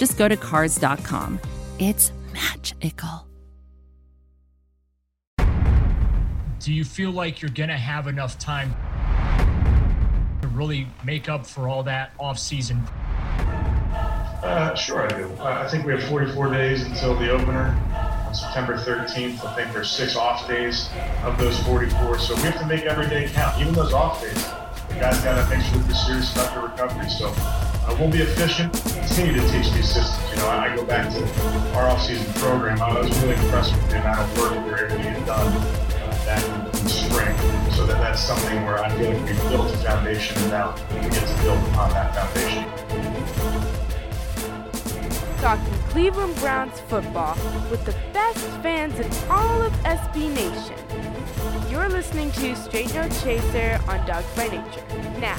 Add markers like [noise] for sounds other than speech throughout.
just go to Cars.com. It's magical. Do you feel like you're going to have enough time to really make up for all that off-season? Uh, sure, I do. Uh, I think we have 44 days until the opener on September 13th. I think there's six off days of those 44, so we have to make every day count, even those off days. The guys got to make sure they're serious about their recovery. So uh, we'll be efficient, continue to teach these systems. You know, I go back to our off-season program. I was really impressed with the amount of work we were able to get done uh, the spring. So that that's something where I feel like we've built a foundation and now we get to build upon that foundation. Talking Cleveland Browns football with the best fans in all of SB Nation. You're listening to Straight No Chaser on Dogs by Nature. Now,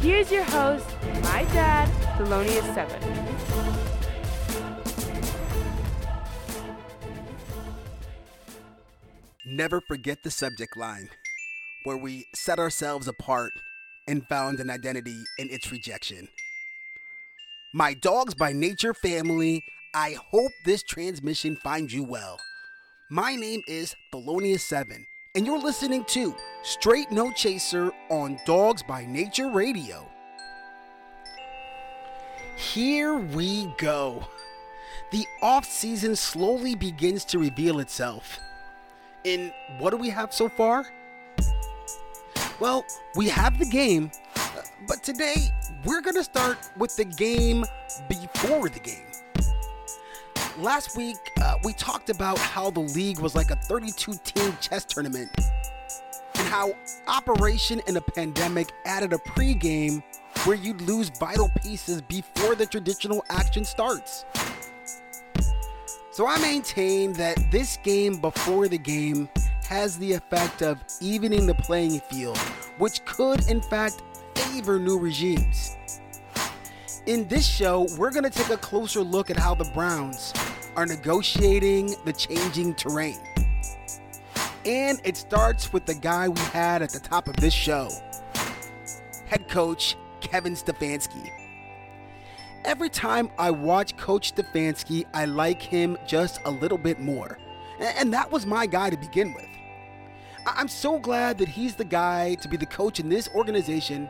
here's your host, my dad, Thelonious7. Never forget the subject line, where we set ourselves apart and found an identity in its rejection. My dogs by nature family, I hope this transmission finds you well. My name is Thelonious7, and you're listening to Straight No Chaser on Dogs by Nature Radio. Here we go. The off season slowly begins to reveal itself. And what do we have so far? Well, we have the game, uh, but today we're going to start with the game before the game. Last week, uh, we talked about how the league was like a 32 team chess tournament and how operation in a pandemic added a pregame where you'd lose vital pieces before the traditional action starts. So I maintain that this game before the game has the effect of evening the playing field, which could in fact favor new regimes. In this show, we're going to take a closer look at how the Browns are negotiating the changing terrain. And it starts with the guy we had at the top of this show head coach Kevin Stefanski. Every time I watch Coach Stefanski, I like him just a little bit more. And that was my guy to begin with. I'm so glad that he's the guy to be the coach in this organization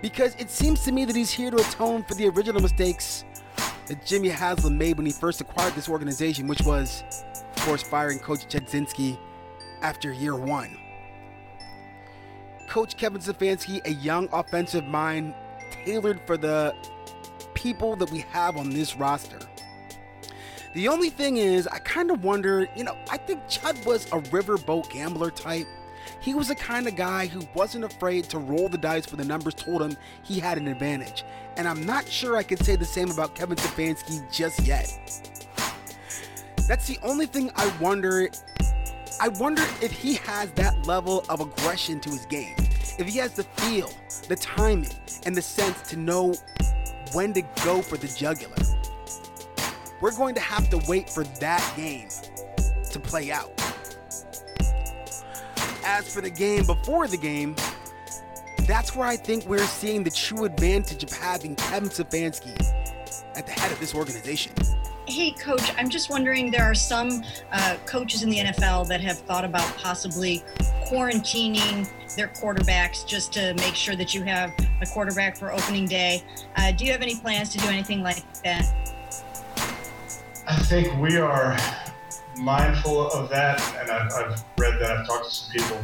because it seems to me that he's here to atone for the original mistakes that Jimmy Haslam made when he first acquired this organization, which was, of course, firing Coach Chudzinski after year one. Coach Kevin Stefanski, a young offensive mind tailored for the people that we have on this roster. The only thing is, I kind of wonder, you know, I think Chud was a riverboat gambler type. He was the kind of guy who wasn't afraid to roll the dice when the numbers told him he had an advantage. And I'm not sure I can say the same about Kevin Stefanski just yet. That's the only thing I wonder. I wonder if he has that level of aggression to his game. If he has the feel, the timing, and the sense to know when to go for the jugular. We're going to have to wait for that game to play out. As for the game before the game, that's where I think we're seeing the true advantage of having Kevin Stefanski at the head of this organization. Hey, coach, I'm just wondering there are some uh, coaches in the NFL that have thought about possibly quarantining their quarterbacks just to make sure that you have a quarterback for opening day. Uh, do you have any plans to do anything like that? I think we are mindful of that, and I've, I've read that, I've talked to some people.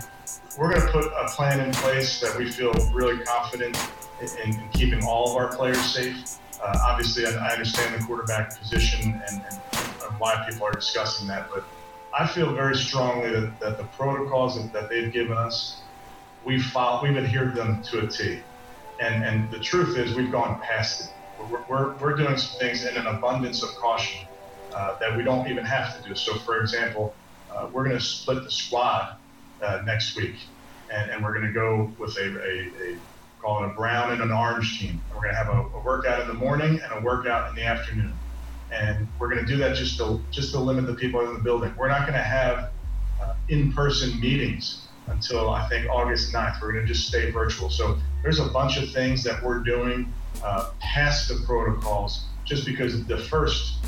We're going to put a plan in place that we feel really confident in, in keeping all of our players safe. Uh, obviously, I, I, understand the quarterback position and, and, and, why people are discussing that, but I feel very strongly that, that the protocols that, that they've given us, we've followed, we've adhered them to a T. And, and the truth is, we've gone past it. We're, we're, we're doing some things in an abundance of caution uh, that we don't even have to do. So, for example, uh, we're going to split the squad uh, next week, and, and we're going to go with a, a, a call it a brown and an orange team. We're going to have a, a, workout in the morning and a workout in the afternoon, and we're going to do that just to just to limit the people in the building. We're not going to have uh, in-person meetings until I think August 9th. We're going to just stay virtual. So there's a bunch of things that we're doing uh, past the protocols just because the first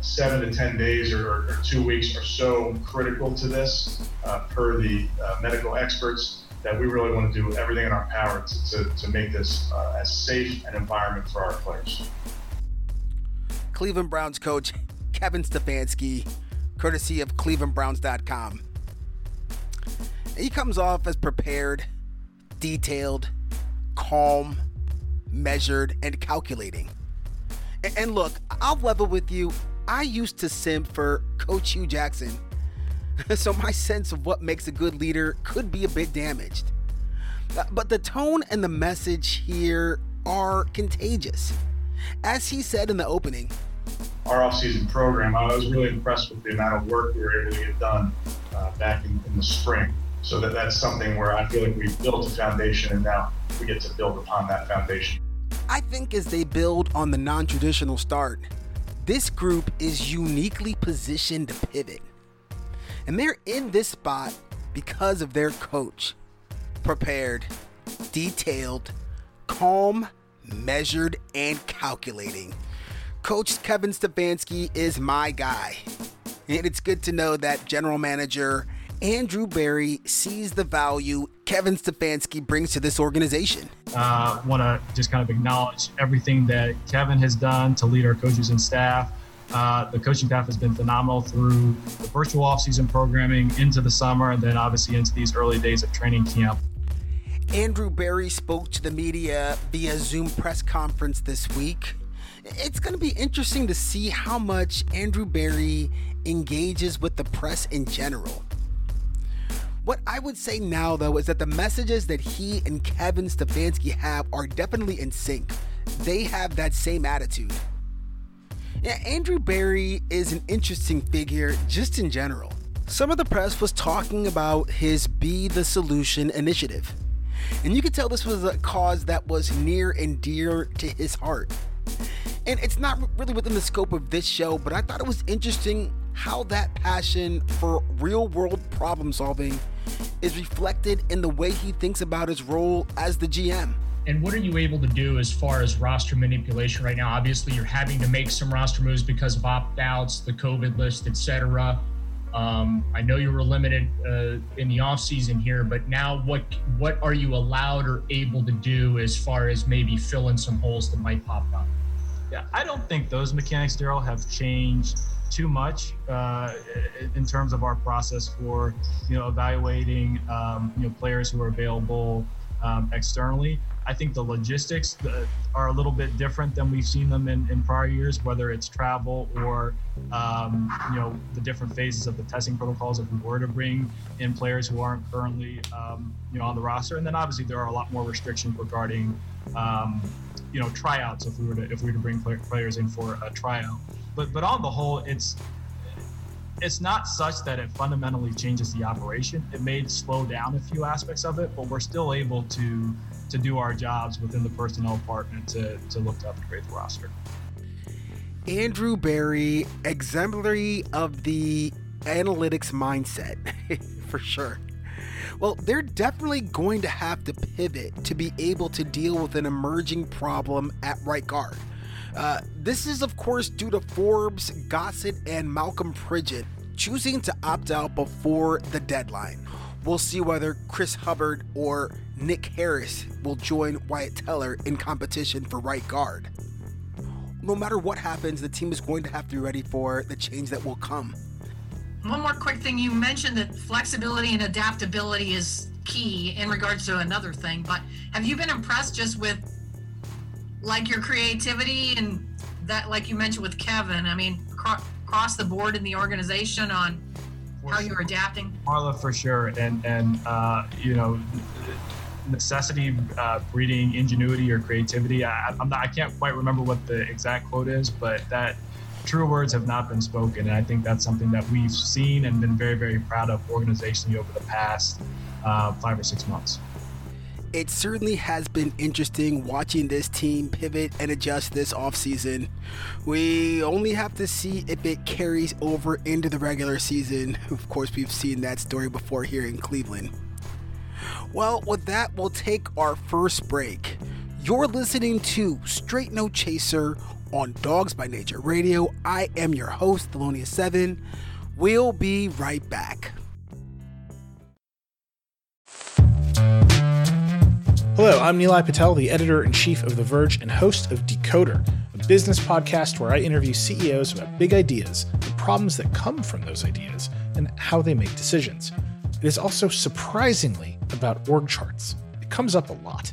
seven to 10 days or, or, two weeks are so critical to this uh, per the uh, medical experts that we really want to do everything in our power to, to, to make this uh, as safe an environment for our players. Cleveland Browns coach Kevin Stefanski, courtesy of clevelandbrowns.com. He comes off as prepared, detailed, calm, measured, and calculating. And look, I'll level with you. I used to simp for Coach Hue Jackson, [laughs] so my sense of what makes a good leader could be a bit damaged. Uh, but the tone and the message here are contagious. As he said in the opening, our off-season program, I was really impressed with the amount of work we were able to get done uh, back in, in the spring. So that that's something where I feel like we've built a foundation and now we get to build upon that foundation. I think as they build on the non traditional start, this group is uniquely positioned to pivot. And they're in this spot because of their coach. Prepared, detailed, calm, measured, and calculating. Coach Kevin Stefanski is my guy. And it's good to know that general manager Andrew Berry sees the value Kevin Stefanski brings to this organization. Uh, Want to just kind of acknowledge everything that Kevin has done to lead our coaches and staff. Uh, the coaching staff has been phenomenal through the virtual offseason programming into the summer and then obviously into these early days of training camp. Andrew Berry spoke to the media via Zoom press conference this week. It's going to be interesting to see how much Andrew Berry engages with the press in general. What I would say now, though, is that the messages that he and Kevin Stefanski have are definitely in sync. They have that same attitude. Yeah, Andrew Berry is an interesting figure just in general. Some of the press was talking about his Be the Solution initiative. And you could tell this was a cause that was near and dear to his heart. And it's not really within the scope of this show, but I thought it was interesting how that passion for real world problem solving is reflected in the way he thinks about his role as the GM. And what are you able to do as far as roster manipulation right now? Obviously, you're having to make some roster moves because of opt outs, the COVID list, etc. Um, I know you were limited uh, in the offseason here, but now what what are you allowed or able to do as far as maybe filling some holes that might pop up? Yeah, I don't think those mechanics, Daryl, have changed too much uh, in terms of our process for you know evaluating um, you know players who are available um, externally. I think the logistics uh, are a little bit different than we've seen them in, in prior years, whether it's travel or um, you know the different phases of the testing protocols if we were to bring in players who aren't currently um, you know on the roster, and then obviously there are a lot more restrictions regarding um, you know tryouts if we were to if we were to bring players in for a tryout but but on the whole, it's it's not such that it fundamentally changes the operation. It may slow down a few aspects of it, but we're still able to to do our jobs within the personnel department to to look to upgrade the roster. Andrew Berry, exemplary of the analytics mindset, [laughs] for sure. Well, they're definitely going to have to pivot to be able to deal with an emerging problem at right guard. Uh, this is, of course, due to Forbes, Gossett, and Malcolm Pridgeon choosing to opt out before the deadline. We'll see whether Chris Hubbard or Nick Harris will join Wyatt Teller in competition for right guard. No matter what happens, the team is going to have to be ready for the change that will come. One more quick thing you mentioned that flexibility and adaptability is key in regards to another thing, but have you been impressed just with like your creativity and that, like you mentioned with Kevin. I mean, cro- across the board in the organization on for how sure. you're adapting. Marla, for sure, and and uh, you know, necessity uh, breeding ingenuity or creativity. I, I'm not, I can't quite remember what the exact quote is, but that true words have not been spoken. And I think that's something that we've seen and been very, very proud of organizationally over the past uh, five or six months. It certainly has been interesting watching this team pivot and adjust this offseason. We only have to see if it carries over into the regular season. Of course, we've seen that story before here in Cleveland. Well, with that, we'll take our first break. You're listening to Straight No Chaser on Dogs by Nature Radio. I am your host, Thelonious7. We'll be right back. Hello, I'm Nilay Patel, the editor in chief of The Verge and host of Decoder, a business podcast where I interview CEOs about big ideas, the problems that come from those ideas, and how they make decisions. It is also surprisingly about org charts. It comes up a lot.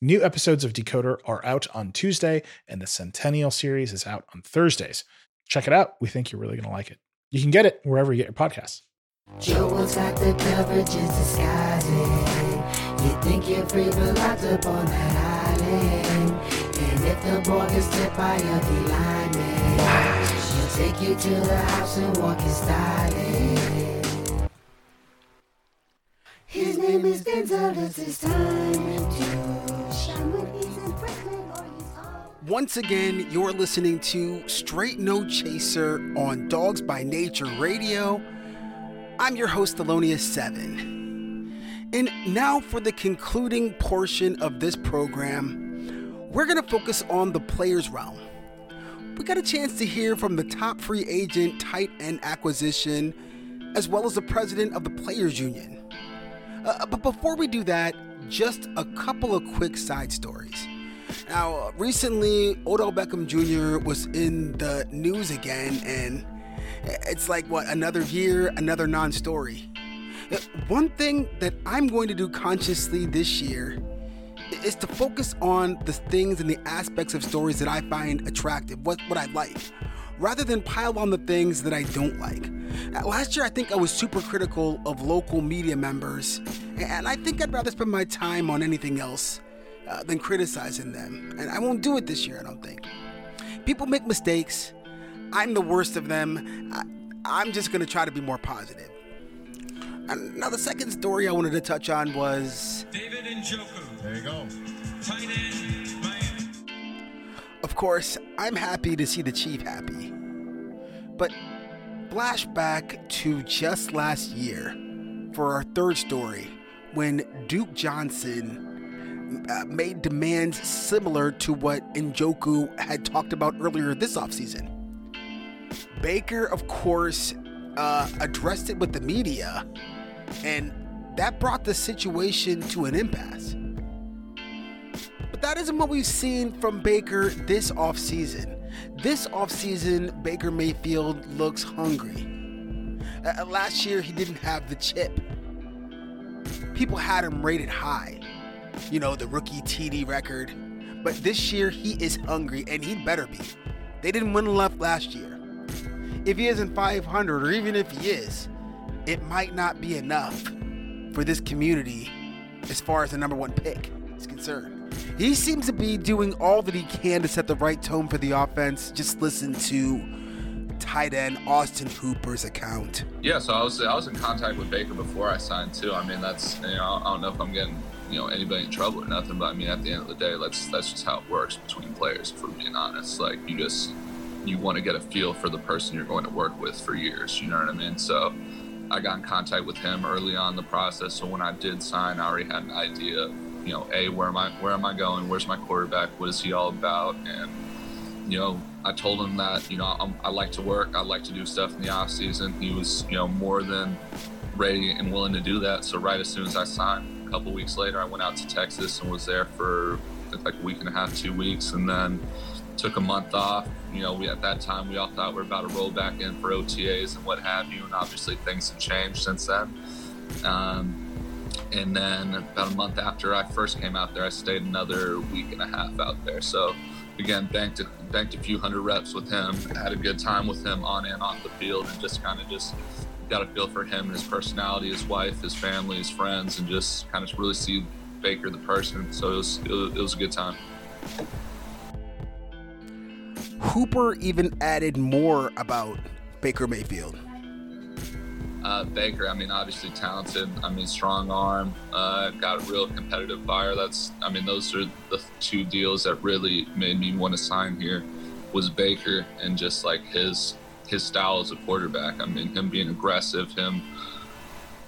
New episodes of Decoder are out on Tuesday, and the Centennial series is out on Thursdays. Check it out. We think you're really going to like it. You can get it wherever you get your podcasts. Joel's got the coverages disguising. You think you're free, but locked up on that island. And if the boy gets tip by a lineman, she'll take you to the house and walk in styling. His name is Denzel, it's his time to shine when he's in Brooklyn or. Once again, you're listening to Straight No Chaser on Dogs by Nature Radio. I'm your host, Thelonious7. And now for the concluding portion of this program, we're going to focus on the players' realm. We got a chance to hear from the top free agent tight end acquisition, as well as the president of the Players Union. Uh, but before we do that, just a couple of quick side stories. Now, recently, Odell Beckham Jr. was in the news again, and it's like, what, another year, another non story. One thing that I'm going to do consciously this year is to focus on the things and the aspects of stories that I find attractive, what, what I like, rather than pile on the things that I don't like. Last year, I think I was super critical of local media members, and I think I'd rather spend my time on anything else uh, than criticizing them. And I won't do it this year, I don't think. People make mistakes. I'm the worst of them. I, I'm just going to try to be more positive. And now, the second story I wanted to touch on was David and Njoku. There you go. Tight end, Miami. Of course, I'm happy to see the Chief happy. But flashback to just last year for our third story when Duke Johnson uh, made demands similar to what Njoku had talked about earlier this offseason. Baker, of course, uh, addressed it with the media, and that brought the situation to an impasse. But that isn't what we've seen from Baker this offseason. This offseason, Baker Mayfield looks hungry. Uh, last year, he didn't have the chip. People had him rated high, you know, the rookie TD record. But this year, he is hungry, and he'd better be. They didn't win enough last year. If he isn't 500, or even if he is, it might not be enough for this community as far as the number one pick is concerned. He seems to be doing all that he can to set the right tone for the offense. Just listen to tight end Austin Hooper's account. Yeah, so I was I was in contact with Baker before I signed too. I mean, that's you know I don't know if I'm getting you know anybody in trouble or nothing, but I mean at the end of the day, that's that's just how it works between players. If we're being honest, like you just you want to get a feel for the person you're going to work with for years. You know what I mean? So I got in contact with him early on in the process. So when I did sign, I already had an idea. You know, a where am I where am I going? Where's my quarterback? What is he all about? And you know, I told him that you know I'm, I like to work. I like to do stuff in the off season. He was you know more than ready and willing to do that. So right as soon as I signed, a couple weeks later, I went out to Texas and was there for like a week and a half, two weeks, and then took a month off. You know, we at that time we all thought we are about to roll back in for OTAs and what have you, and obviously things have changed since then. Um, and then about a month after I first came out there, I stayed another week and a half out there. So again, banked a, banked a few hundred reps with him. Had a good time with him on and off the field, and just kind of just got a feel for him, his personality, his wife, his family, his friends, and just kind of really see Baker the person. So it was it was, it was a good time. Hooper even added more about Baker Mayfield. Uh, Baker, I mean, obviously talented. I mean, strong arm. Uh, got a real competitive fire. That's, I mean, those are the two deals that really made me want to sign here. Was Baker and just like his his style as a quarterback. I mean, him being aggressive, him,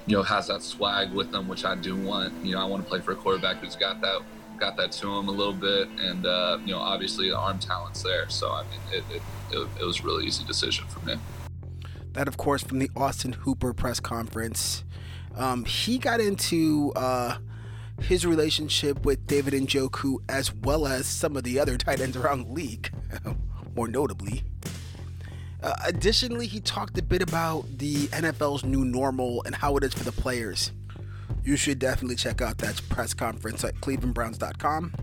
you know, has that swag with him, which I do want. You know, I want to play for a quarterback who's got that got that to him a little bit, and uh, you know, obviously the arm talent's there. So I mean, it, it, it, it was a really easy decision for me. That, of course, from the Austin Hooper press conference. Um, he got into uh, his relationship with David Njoku as well as some of the other tight ends around the league, [laughs] more notably. Uh, additionally, he talked a bit about the NFL's new normal and how it is for the players. You should definitely check out that press conference at clevelandbrowns.com.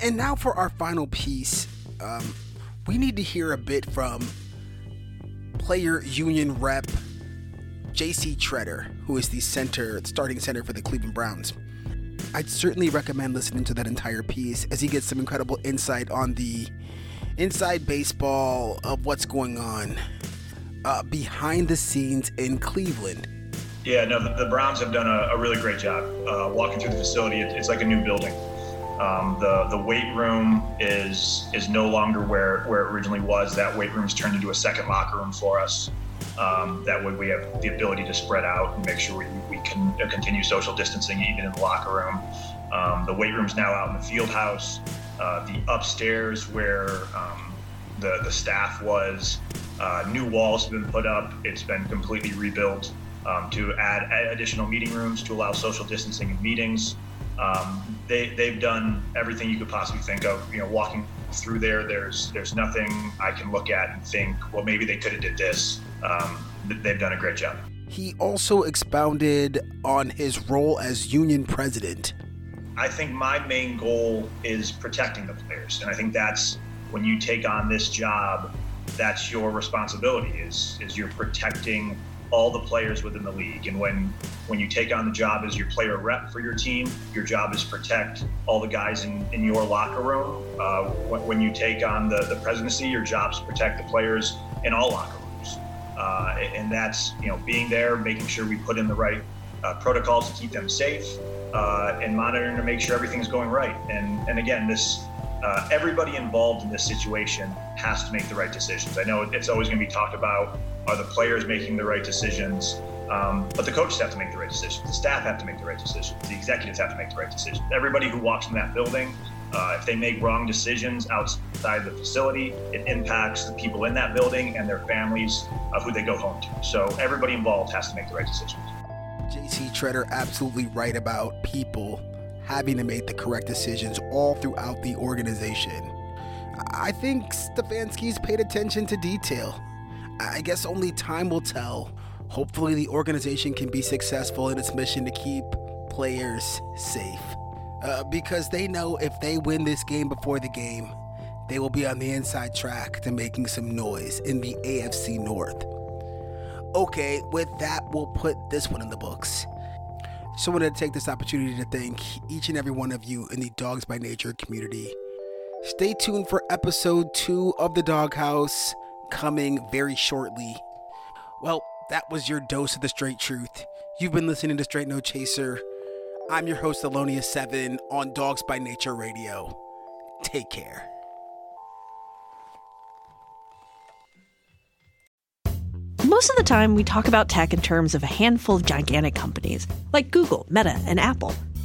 And now for our final piece, um, we need to hear a bit from player union rep JC Tretter, who is the center, starting center for the Cleveland Browns. I'd certainly recommend listening to that entire piece as he gets some incredible insight on the inside baseball of what's going on uh, behind the scenes in Cleveland. Yeah, no, the, Browns have done a, a, really great job uh, walking through the facility. It, it's like a new building. Um, the the weight room is is no longer where where it originally was. That weight room has turned into a second locker room for us. Um, that way, we have the ability to spread out and make sure we, we can continue social distancing even in the locker room. Um, the weight room's now out in the field house. Uh, the upstairs where um, the the staff was, uh, new walls have been put up. It's been completely rebuilt um, to add additional meeting rooms to allow social distancing in meetings. Um, they they've done everything you could possibly think of. You know, walking through there, there's there's nothing I can look at and think, well, maybe they could have did this. Um, they've done a great job. He also expounded on his role as union president. I think my main goal is protecting the players, and I think that's when you take on this job, that's your responsibility. Is is you're protecting all the players within the league. And when when you take on the job as your player rep for your team, your job is protect all the guys in, in your locker room. Uh, when, when, you take on the, the presidency, your job is protect the players in all locker rooms. Uh, and that's you know being there, making sure we put in the right uh, protocols to keep them safe, uh, and monitoring to make sure everything's going right. And and again, this uh, everybody involved in this situation has to make the right decisions. I know it's always going to be talked about are the players making the right decisions, um, but the coaches have to make the right decisions, the staff have to make the right decisions, the executives have to make the right decisions. Everybody who walks in that building, uh, if they make wrong decisions outside the facility, it impacts the people in that building and their families of who they go home to. So everybody involved has to make the right decisions. JC Tretter absolutely right about people having to make the correct decisions all throughout the organization. I think Stefanski's paid attention to detail. I guess only time will tell. Hopefully, the organization can be successful in its mission to keep players safe. Uh, because they know if they win this game before the game, they will be on the inside track to making some noise in the AFC North. Okay, with that, we'll put this one in the books. So I wanted to take this opportunity to thank each and every one of you in the Dogs by Nature community. Stay tuned for episode two of The Doghouse coming very shortly. Well, that was your dose of the straight truth. You've been listening to Straight No Chaser. I'm your host, Thelonious7 on Dogs by Nature Radio. Take care. Most of the time, we talk about tech in terms of a handful of gigantic companies like Google, Meta, and Apple.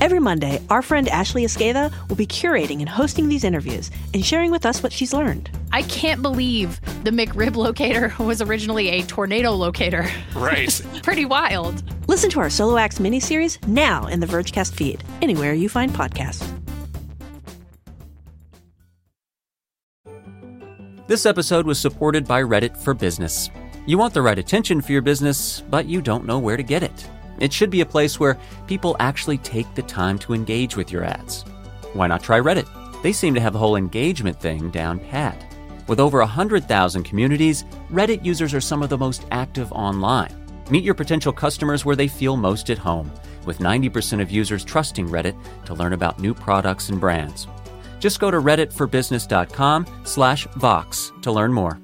Every Monday, our friend Ashley Esqueda will be curating and hosting these interviews and sharing with us what she's learned. I can't believe the McRib locator [laughs] was originally a tornado locator. Right. [laughs] Pretty wild. Listen to our Solo Acts miniseries now in the Vergecast feed, anywhere you find podcasts. This episode was supported by Reddit for Business. You want the right attention for your business, but you don't know where to get it. It should be a place where people actually take the time to engage with your ads. Why not try Reddit? They seem to have the whole engagement thing down pat. With over 100,000 communities, Reddit users are some of the most active online. Meet your potential customers where they feel most at home, with 90% of users trusting Reddit to learn about new products and brands. Just go to redditforbusiness.com slash Vox to learn more.